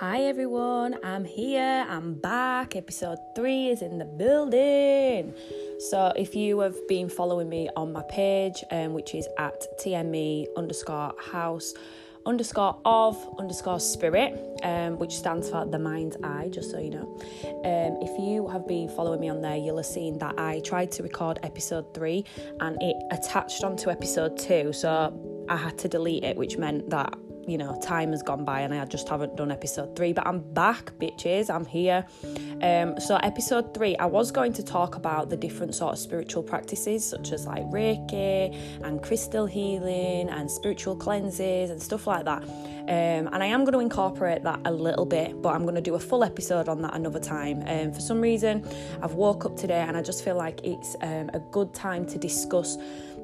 Hi everyone, I'm here, I'm back. Episode 3 is in the building. So, if you have been following me on my page, um, which is at TME underscore house underscore of underscore spirit, um, which stands for the mind's eye, just so you know. Um, if you have been following me on there, you'll have seen that I tried to record episode 3 and it attached onto episode 2. So, I had to delete it, which meant that you know, time has gone by and I just haven't done episode three, but I'm back, bitches. I'm here. Um, so, episode three, I was going to talk about the different sort of spiritual practices, such as like Reiki and crystal healing and spiritual cleanses and stuff like that. Um, and I am going to incorporate that a little bit, but I'm going to do a full episode on that another time. Um, for some reason, I've woke up today and I just feel like it's um, a good time to discuss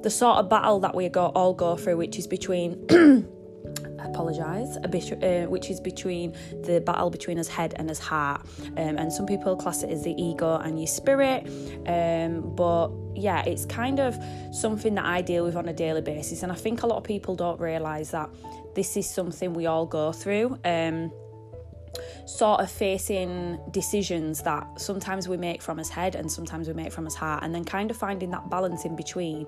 the sort of battle that we go, all go through, which is between. apologise, uh, which is between the battle between his head and his heart. Um, and some people class it as the ego and your spirit. Um, but yeah, it's kind of something that I deal with on a daily basis. And I think a lot of people don't realise that this is something we all go through. Um, sort of facing decisions that sometimes we make from his head and sometimes we make from his heart, and then kind of finding that balance in between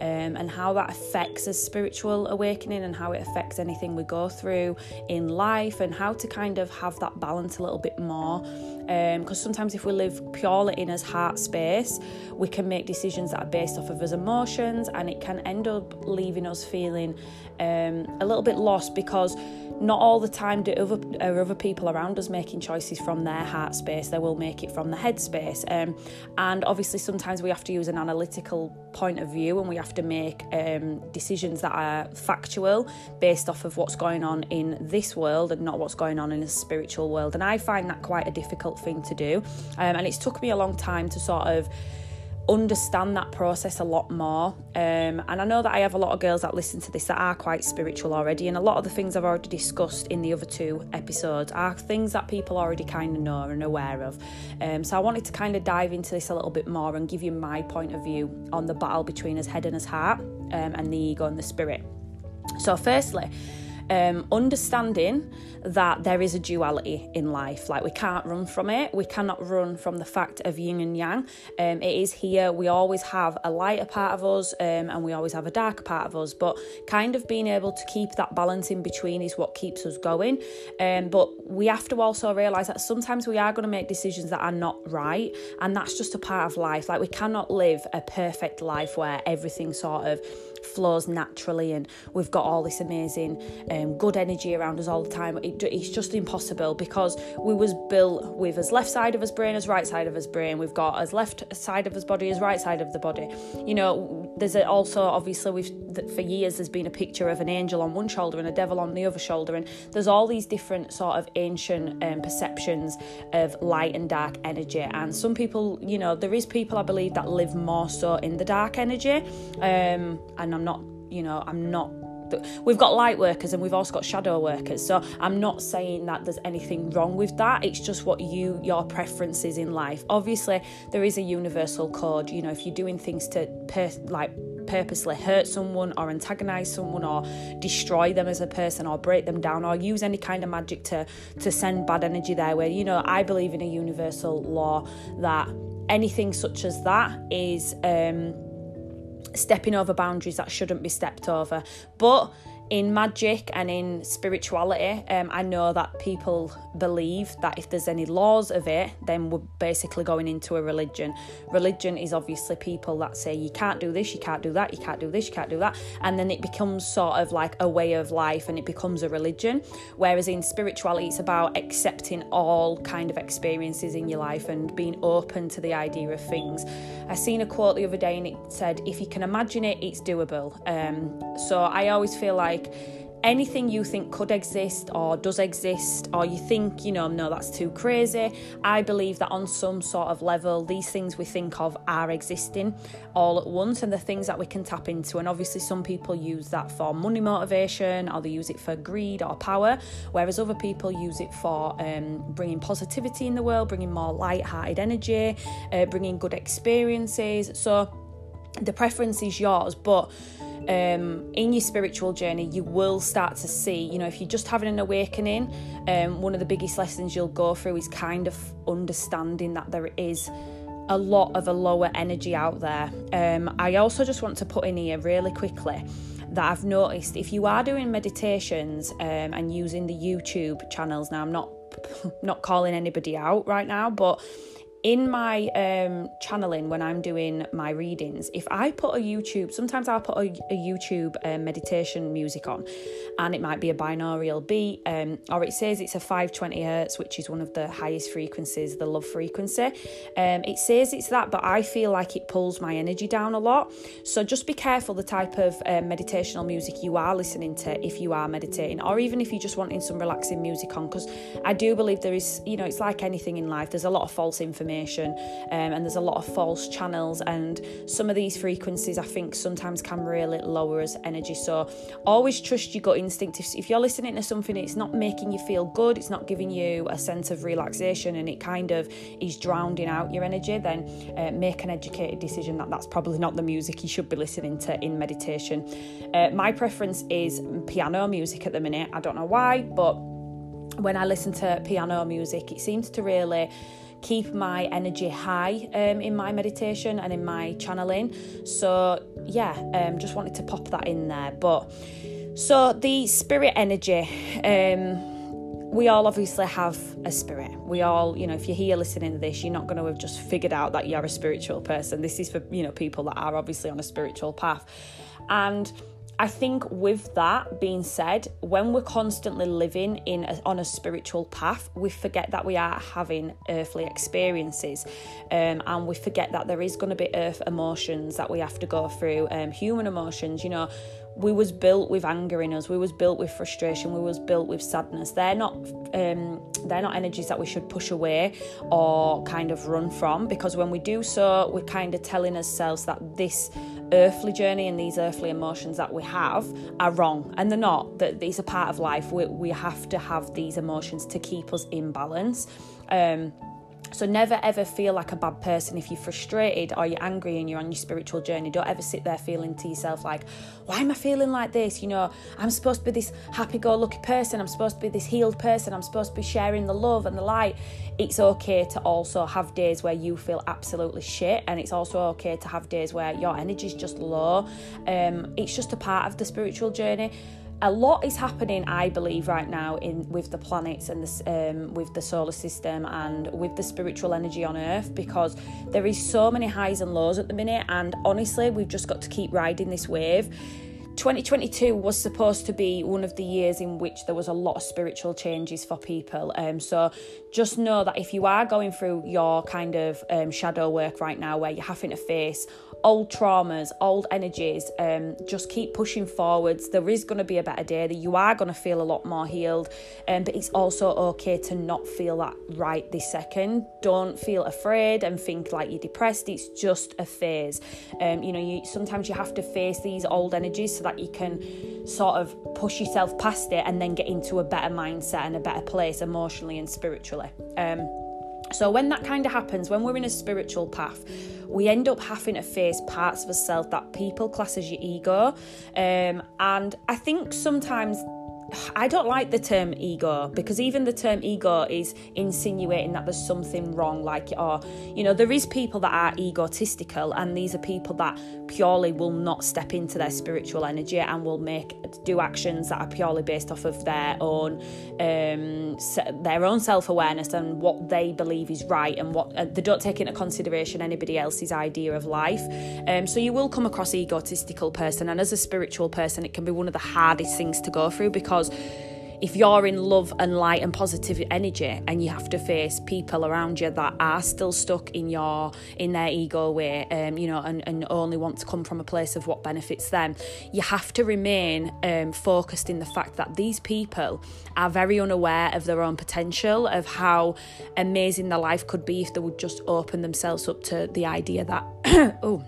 um, and how that affects a spiritual awakening and how it affects anything we go through in life, and how to kind of have that balance a little bit more. Because um, sometimes, if we live purely in his heart space, we can make decisions that are based off of his emotions, and it can end up leaving us feeling um, a little bit lost because not all the time do other, are other people around us making choices from their heart space. They will make it from the head space. Um, and obviously, sometimes we have to use an analytical point of view and we have to make um, decisions that are factual based off of what's going on in this world and not what's going on in a spiritual world. And I find that quite a difficult thing to do. Um, and it's took me a long time to sort of understand that process a lot more. Um, and I know that I have a lot of girls that listen to this that are quite spiritual already, and a lot of the things I've already discussed in the other two episodes are things that people already kind of know and aware of. Um, so I wanted to kind of dive into this a little bit more and give you my point of view on the battle between his head and his heart, um, and the ego and the spirit. So, firstly, um, understanding that there is a duality in life. Like we can't run from it. We cannot run from the fact of yin and yang. Um, it is here. We always have a lighter part of us um, and we always have a darker part of us. But kind of being able to keep that balance in between is what keeps us going. Um, but we have to also realise that sometimes we are going to make decisions that are not right. And that's just a part of life. Like we cannot live a perfect life where everything sort of flows naturally and we've got all this amazing um, good energy around us all the time. It, it's just impossible because we was built with as left side of his brain as right side of his brain. We've got as left side of his body as right side of the body. You know, there's also obviously we've for years there's been a picture of an angel on one shoulder and a devil on the other shoulder, and there's all these different sort of ancient um, perceptions of light and dark energy. And some people, you know, there is people I believe that live more so in the dark energy, um, and I'm not, you know, I'm not we've got light workers and we've also got shadow workers. So i'm not saying that there's anything wrong with that. It's just what you your preferences in life. Obviously there is a universal code you know if you're doing things to per, like purposely hurt someone or antagonize someone or destroy them as a person or break them down or use any kind of magic to to send bad energy their way you know i believe in a universal law that anything such as that is um stepping over boundaries that shouldn't be stepped over. But in magic and in spirituality, um, I know that people believe that if there's any laws of it, then we're basically going into a religion. Religion is obviously people that say you can't do this, you can't do that, you can't do this, you can't do that, and then it becomes sort of like a way of life and it becomes a religion. Whereas in spirituality, it's about accepting all kind of experiences in your life and being open to the idea of things. I seen a quote the other day and it said, "If you can imagine it, it's doable." Um, so I always feel like like anything you think could exist or does exist, or you think, you know, no, that's too crazy. I believe that on some sort of level, these things we think of are existing all at once and the things that we can tap into. And obviously, some people use that for money motivation or they use it for greed or power, whereas other people use it for um, bringing positivity in the world, bringing more light hearted energy, uh, bringing good experiences. So, the preference is yours, but um, in your spiritual journey, you will start to see, you know, if you're just having an awakening, um, one of the biggest lessons you'll go through is kind of understanding that there is a lot of a lower energy out there. Um, I also just want to put in here really quickly that I've noticed if you are doing meditations um, and using the YouTube channels, now I'm not not calling anybody out right now, but in my um, channeling when I'm doing my readings, if I put a YouTube, sometimes I'll put a, a YouTube um, meditation music on, and it might be a binaural beat, um, or it says it's a 520 hertz, which is one of the highest frequencies, the love frequency. Um, it says it's that, but I feel like it pulls my energy down a lot. So just be careful the type of um, meditational music you are listening to if you are meditating, or even if you're just wanting some relaxing music on, because I do believe there is, you know, it's like anything in life. There's a lot of false information information um, and there's a lot of false channels and some of these frequencies I think sometimes can really lower us energy. So always trust your gut instinct. If, if you're listening to something it's not making you feel good it's not giving you a sense of relaxation and it kind of is drowning out your energy then uh, make an educated decision that that's probably not the music you should be listening to in meditation. Uh, my preference is piano music at the minute. I don't know why but when I listen to piano music, it seems to really keep my energy high um, in my meditation and in my channeling. So, yeah, um, just wanted to pop that in there. But so the spirit energy, um, we all obviously have a spirit. We all, you know, if you're here listening to this, you're not going to have just figured out that you're a spiritual person. This is for, you know, people that are obviously on a spiritual path. And I think with that being said, when we're constantly living in a, on a spiritual path, we forget that we are having earthly experiences, um, and we forget that there is going to be earth emotions that we have to go through, um, human emotions. You know, we was built with anger in us we was built with frustration we was built with sadness they're not um, they're not energies that we should push away or kind of run from because when we do so we're kind of telling ourselves that this earthly journey and these earthly emotions that we have are wrong. And they're not. That these are part of life. We, we have to have these emotions to keep us in balance. Um, so never ever feel like a bad person if you're frustrated or you're angry and you're on your spiritual journey. Don't ever sit there feeling to yourself like, why am I feeling like this? You know, I'm supposed to be this happy-go-lucky person. I'm supposed to be this healed person. I'm supposed to be sharing the love and the light. It's okay to also have days where you feel absolutely shit, and it's also okay to have days where your energy is just low. Um, it's just a part of the spiritual journey a lot is happening, I believe, right now in with the planets and the, um, with the solar system and with the spiritual energy on Earth because there is so many highs and lows at the minute, and honestly, we've just got to keep riding this wave. 2022 was supposed to be one of the years in which there was a lot of spiritual changes for people. Um, so just know that if you are going through your kind of um, shadow work right now, where you're having to face old traumas, old energies, um, just keep pushing forwards. There is going to be a better day. That you are going to feel a lot more healed, um, but it's also okay to not feel that right this second. Don't feel afraid and think like you're depressed. It's just a phase. Um, you know, you sometimes you have to face these old energies so that you can sort of push yourself past it and then get into a better mindset and a better place emotionally and spiritually. Um, so, when that kind of happens, when we're in a spiritual path, we end up having to face parts of ourselves that people class as your ego. Um, and I think sometimes I don't like the term ego because even the term ego is insinuating that there's something wrong, like, or, you know, there is people that are egotistical, and these are people that purely will not step into their spiritual energy and will make do actions that are purely based off of their own um, their own self-awareness and what they believe is right and what uh, they don't take into consideration anybody else's idea of life. Um, so you will come across egotistical person and as a spiritual person it can be one of the hardest things to go through because because if you're in love and light and positive energy and you have to face people around you that are still stuck in your in their ego way um, you know and, and only want to come from a place of what benefits them you have to remain um, focused in the fact that these people are very unaware of their own potential of how amazing their life could be if they would just open themselves up to the idea that oh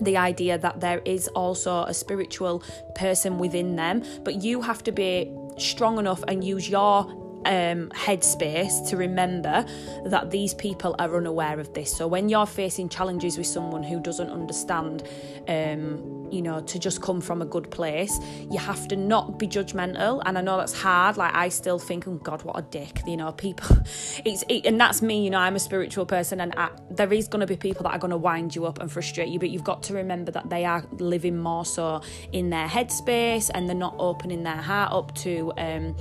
the idea that there is also a spiritual person within them, but you have to be strong enough and use your um, headspace to remember that these people are unaware of this. So when you're facing challenges with someone who doesn't understand, um, you know, to just come from a good place, you have to not be judgmental. And I know that's hard. Like I still think, oh God, what a dick. You know, people. It's it, and that's me. You know, I'm a spiritual person, and I, there is going to be people that are going to wind you up and frustrate you. But you've got to remember that they are living more so in their headspace, and they're not opening their heart up to. Um,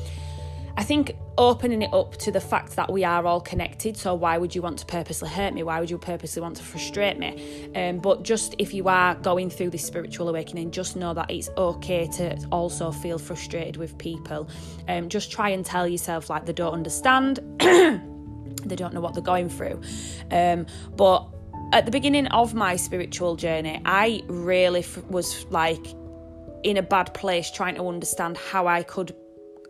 I think opening it up to the fact that we are all connected. So why would you want to purposely hurt me? Why would you purposely want to frustrate me? Um, but just if you are going through this spiritual awakening, just know that it's okay to also feel frustrated with people. Um, just try and tell yourself like they don't understand, they don't know what they're going through. Um, but at the beginning of my spiritual journey, I really f- was like in a bad place trying to understand how I could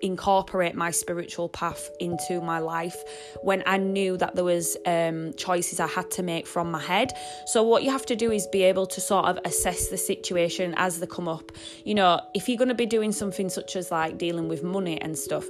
incorporate my spiritual path into my life when I knew that there was um, choices I had to make from my head. So what you have to do is be able to sort of assess the situation as they come up. You know, if you're going to be doing something such as like dealing with money and stuff,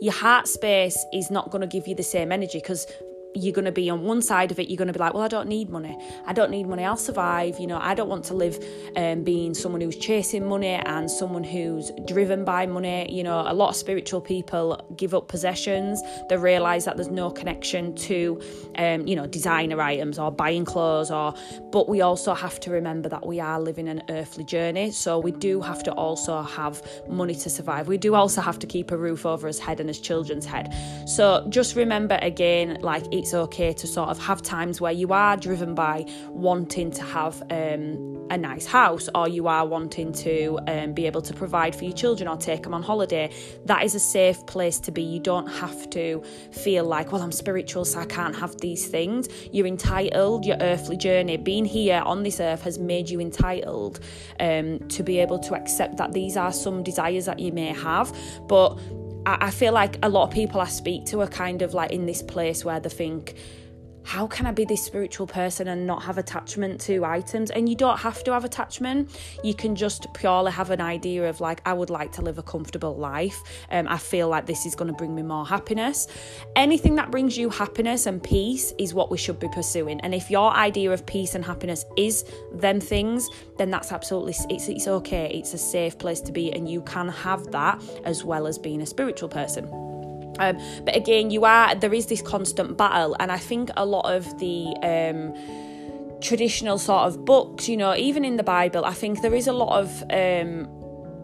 your heart space is not going to give you the same energy because you're going to be on one side of it, you're going to be like, well, I don't need money. I don't need money. I'll survive. You know, I don't want to live um, being someone who's chasing money and someone who's driven by money. You know, a lot of spiritual people give up possessions. They realise that there's no connection to, um, you know, designer items or buying clothes. Or, but we also have to remember that we are living an earthly journey. So we do have to also have money to survive. We do also have to keep a roof over his head and his children's head. So just remember again, like it's okay to sort of have times where you are driven by wanting to have um, a nice house or you are wanting to um, be able to provide for your children or take them on holiday. That is a safe place to be. You don't have to feel like, well, I'm spiritual, so I can't have these things. You're entitled, your earthly journey, being here on this earth has made you entitled um, to be able to accept that these are some desires that you may have. But I, feel like a lot of people I speak to are kind of like in this place where they think, how can I be this spiritual person and not have attachment to items? And you don't have to have attachment. You can just purely have an idea of like, I would like to live a comfortable life. Um, I feel like this is going to bring me more happiness. Anything that brings you happiness and peace is what we should be pursuing. And if your idea of peace and happiness is them things, then that's absolutely it's it's okay. It's a safe place to be, and you can have that as well as being a spiritual person. Um, but again, you are there is this constant battle, and I think a lot of the um, traditional sort of books, you know, even in the Bible, I think there is a lot of um,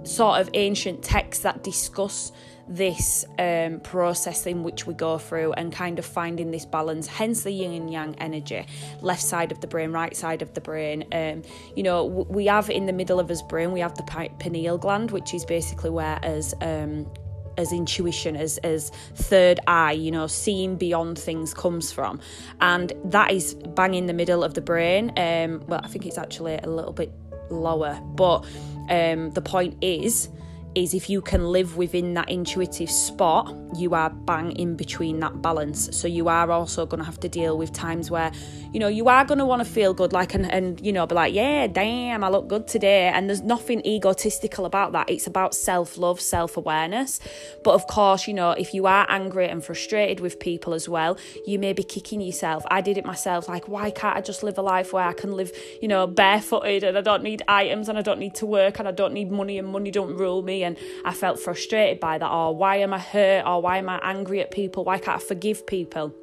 sort of ancient texts that discuss this um, process in which we go through and kind of finding this balance, hence the yin and yang energy, left side of the brain, right side of the brain. Um, you know, we have in the middle of his brain, we have the pineal gland, which is basically where as um, as intuition as as third eye you know seeing beyond things comes from. And that is bang in the middle of the brain. Um well i think it's actually a little bit lower but um the point is is if you can live within that intuitive spot, you are bang in between that balance. So you are also going to have to deal with times where, you know, you are going to want to feel good, like, and, and, you know, be like, yeah, damn, I look good today. And there's nothing egotistical about that. It's about self love, self awareness. But of course, you know, if you are angry and frustrated with people as well, you may be kicking yourself. I did it myself. Like, why can't I just live a life where I can live, you know, barefooted and I don't need items and I don't need to work and I don't need money and money don't rule me? And I felt frustrated by that. Or why am I hurt? Or why am I angry at people? Why can't I forgive people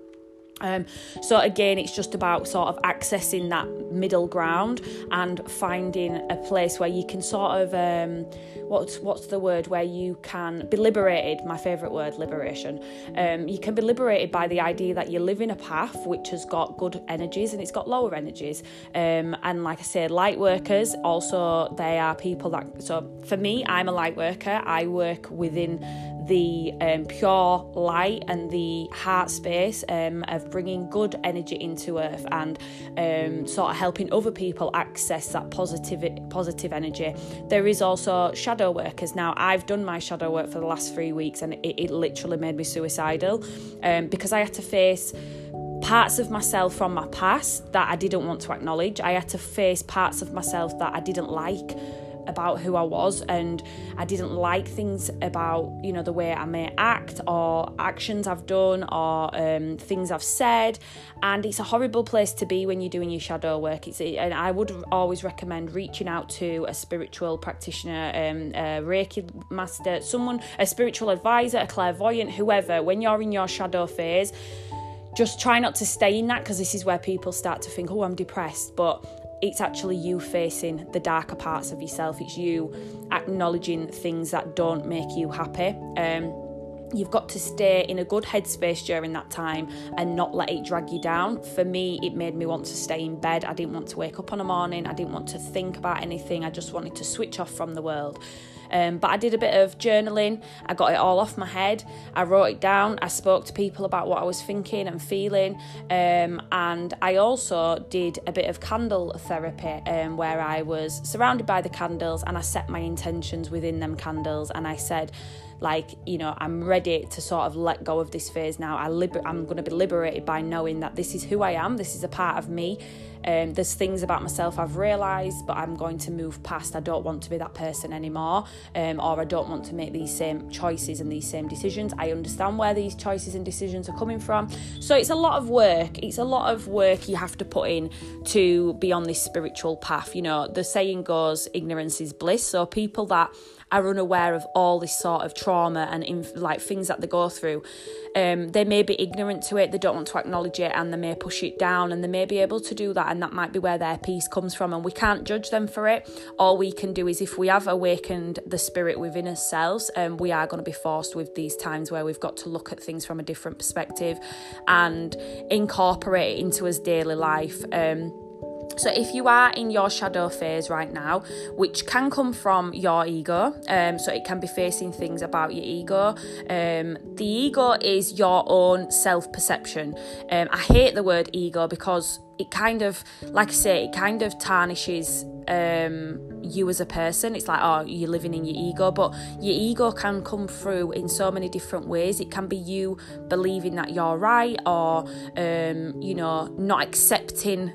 um, so again, it's just about sort of accessing that middle ground and finding a place where you can sort of um, what's what's the word where you can be liberated. My favourite word, liberation. Um, you can be liberated by the idea that you live in a path which has got good energies and it's got lower energies. Um, and like I said, light workers also they are people that. So for me, I'm a light worker. I work within the um, pure light and the heart space um, of bringing good energy into earth and um, sort of helping other people access that positive positive energy. There is also shadow workers. Now I've done my shadow work for the last three weeks and it, it literally made me suicidal um, because I had to face parts of myself from my past that I didn't want to acknowledge. I had to face parts of myself that I didn't like about who I was and I didn't like things about, you know, the way I may act or actions I've done or um, things I've said. And it's a horrible place to be when you're doing your shadow work. It's and I would always recommend reaching out to a spiritual practitioner, um, a Reiki master, someone, a spiritual advisor, a clairvoyant, whoever. When you're in your shadow phase, just try not to stay in that because this is where people start to think, oh, I'm depressed. But it's actually you facing the darker parts of yourself. It's you acknowledging things that don't make you happy. Um, you've got to stay in a good headspace during that time and not let it drag you down. For me, it made me want to stay in bed. I didn't want to wake up on a morning. I didn't want to think about anything. I just wanted to switch off from the world. Um, but I did a bit of journaling. I got it all off my head. I wrote it down. I spoke to people about what I was thinking and feeling. Um, and I also did a bit of candle therapy um, where I was surrounded by the candles and I set my intentions within them candles. And I said, like you know i'm ready to sort of let go of this phase now I liber- i'm going to be liberated by knowing that this is who i am this is a part of me um, there's things about myself I've realised, but I'm going to move past. I don't want to be that person anymore, um, or I don't want to make these same choices and these same decisions. I understand where these choices and decisions are coming from. So it's a lot of work. It's a lot of work you have to put in to be on this spiritual path. You know, the saying goes, ignorance is bliss. So people that are unaware of all this sort of trauma and inf- like things that they go through. Um, they may be ignorant to it, they don't want to acknowledge it, and they may push it down, and they may be able to do that, and that might be where their peace comes from. And we can't judge them for it. All we can do is if we have awakened the spirit within ourselves, um, we are going to be forced with these times where we've got to look at things from a different perspective and incorporate it into his daily life. Um, so, if you are in your shadow phase right now, which can come from your ego, um, so it can be facing things about your ego. Um, the ego is your own self perception. Um, I hate the word ego because it kind of, like I say, it kind of tarnishes um, you as a person. It's like, oh, you're living in your ego, but your ego can come through in so many different ways. It can be you believing that you're right, or um, you know, not accepting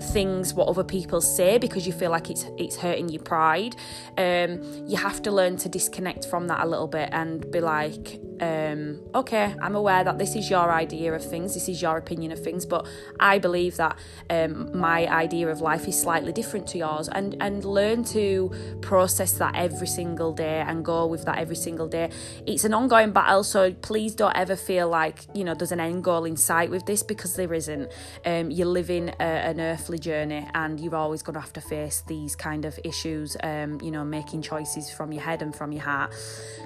things what other people say because you feel like it's it's hurting your pride. Um, you have to learn to disconnect from that a little bit and be like um, okay, I'm aware that this is your idea of things, this is your opinion of things, but I believe that um, my idea of life is slightly different to yours, and and learn to process that every single day and go with that every single day. It's an ongoing battle, so please don't ever feel like you know there's an end goal in sight with this because there isn't. Um, you're living a, an earthly journey, and you're always going to have to face these kind of issues. Um, you know, making choices from your head and from your heart.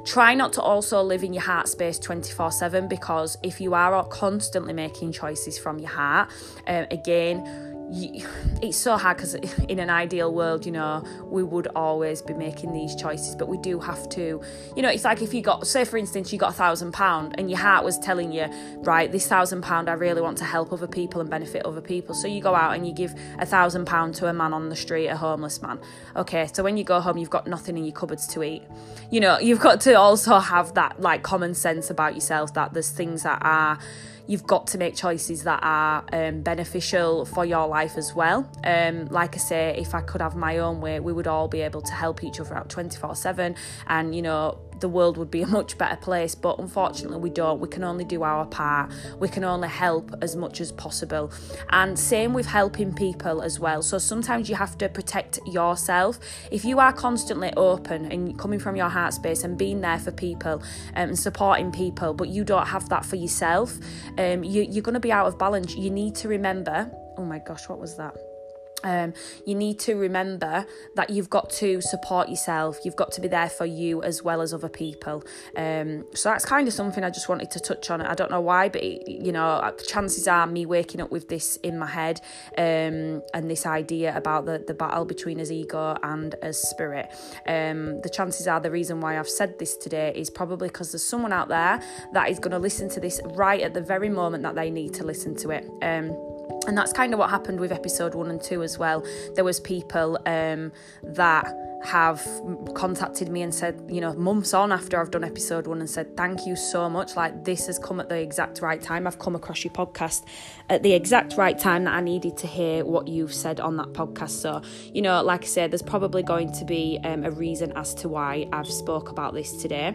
Try not to also live in your heart space 24 7 because if you are constantly making choices from your heart, um, again, it's so hard because in an ideal world, you know, we would always be making these choices, but we do have to, you know, it's like if you got, say for instance, you got a thousand pound and your heart was telling you, right, this thousand pound, I really want to help other people and benefit other people. So you go out and you give a thousand pound to a man on the street, a homeless man. Okay, so when you go home, you've got nothing in your cupboards to eat. You know, you've got to also have that like common sense about yourself that there's things that are you've got to make choices that are um, beneficial for your life as well. Um, like I say, if I could have my own way, we would all be able to help each other out 24 7 and, you know, the world would be a much better place. But unfortunately, we don't. We can only do our part. We can only help as much as possible. And same with helping people as well. So sometimes you have to protect yourself. If you are constantly open and coming from your heart space and being there for people um, and supporting people, but you don't have that for yourself, um, you, you're going to be out of balance. You need to remember. Oh my gosh, what was that? Um, you need to remember that you've got to support yourself. You've got to be there for you as well as other people. Um, so that's kind of something I just wanted to touch on. I don't know why, but you know, uh, chances are me waking up with this in my head um, and this idea about the, the battle between his ego and his spirit. Um, the chances are the reason why I've said this today is probably because there's someone out there that is going to listen to this right at the very moment that they need to listen to it. And that's kind of what happened with episode one and two as well. There was people um, that have contacted me and said, you know, months on after I've done episode one and said, thank you so much. Like, this has come at the exact right time. I've come across your podcast at the exact right time that I needed to hear what you've said on that podcast. So, you know, like I said, there's probably going to be um, a reason as to why I've spoke about this today.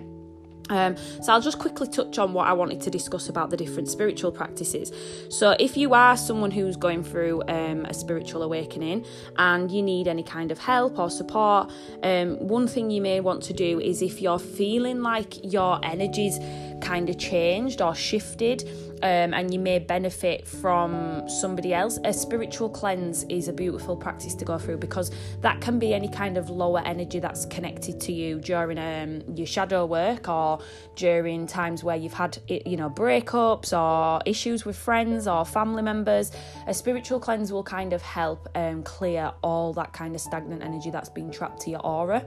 Um, so I'll just quickly touch on what I wanted to discuss about the different spiritual practices. So if you are someone who's going through um, a spiritual awakening and you need any kind of help or support, um, one thing you may want to do is if you're feeling like your energies kind of changed or shifted um, and you may benefit from somebody else. A spiritual cleanse is a beautiful practice to go through because that can be any kind of lower energy that's connected to you during um, your shadow work or during times where you've had you know breakups or issues with friends or family members. A spiritual cleanse will kind of help um, clear all that kind of stagnant energy that's been trapped to your aura.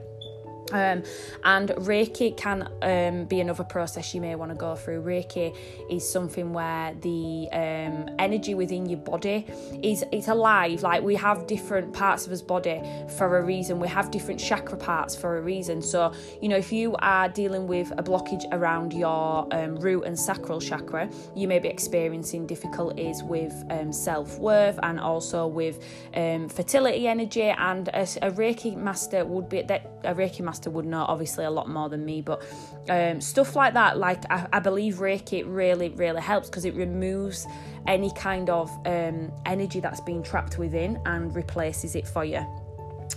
Um, and Reiki can um, be another process you may want to go through. Reiki is something where the um, energy within your body is it's alive. Like we have different parts of us body for a reason. We have different chakra parts for a reason. So you know if you are dealing with a blockage around your um, root and sacral chakra, you may be experiencing difficulties with um, self worth and also with um, fertility energy. And a, a Reiki master would be that a Reiki master would know obviously a lot more than me, but um, stuff like that, like I, I believe Reiki really, really helps because it removes any kind of um, energy that's been trapped within and replaces it for you.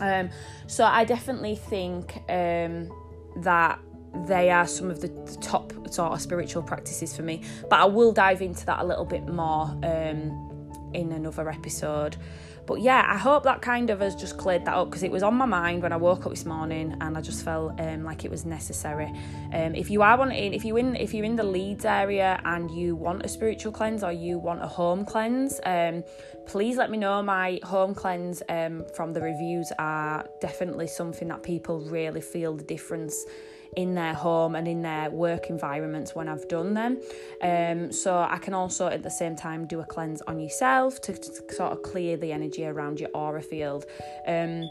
Um, so I definitely think um, that they are some of the top sort of spiritual practices for me, but I will dive into that a little bit more um, in another episode. But yeah, I hope that kind of has just cleared that up because it was on my mind when I woke up this morning, and I just felt um, like it was necessary. Um, if you are wanting, if you in, if you're in the Leeds area and you want a spiritual cleanse or you want a home cleanse, um, please let me know. My home cleanse um, from the reviews are definitely something that people really feel the difference in their home and in their work environments when I've done them. Um, so I can also at the same time do a cleanse on yourself to, to sort of clear the energy around your aura field. Um,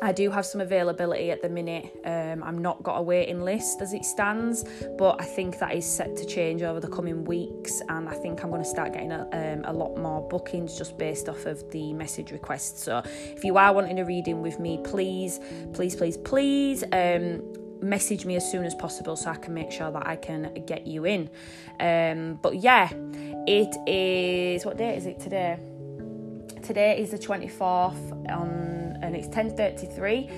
I do have some availability at the minute. Um, I'm not got a waiting list as it stands, but I think that is set to change over the coming weeks, and I think I'm going to start getting a, um, a lot more bookings just based off of the message requests. So if you are wanting a reading with me, please, please, please, please. Um, message me as soon as possible so I can make sure that I can get you in. Um, but yeah, it is what date is it today? Today is the 24th on and it's 10:33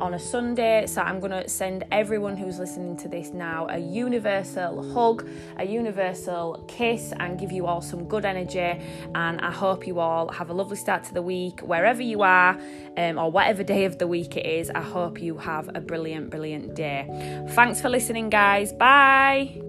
on a Sunday. So I'm going to send everyone who's listening to this now a universal hug, a universal kiss, and give you all some good energy. And I hope you all have a lovely start to the week, wherever you are, um, or whatever day of the week it is. I hope you have a brilliant, brilliant day. Thanks for listening, guys. Bye.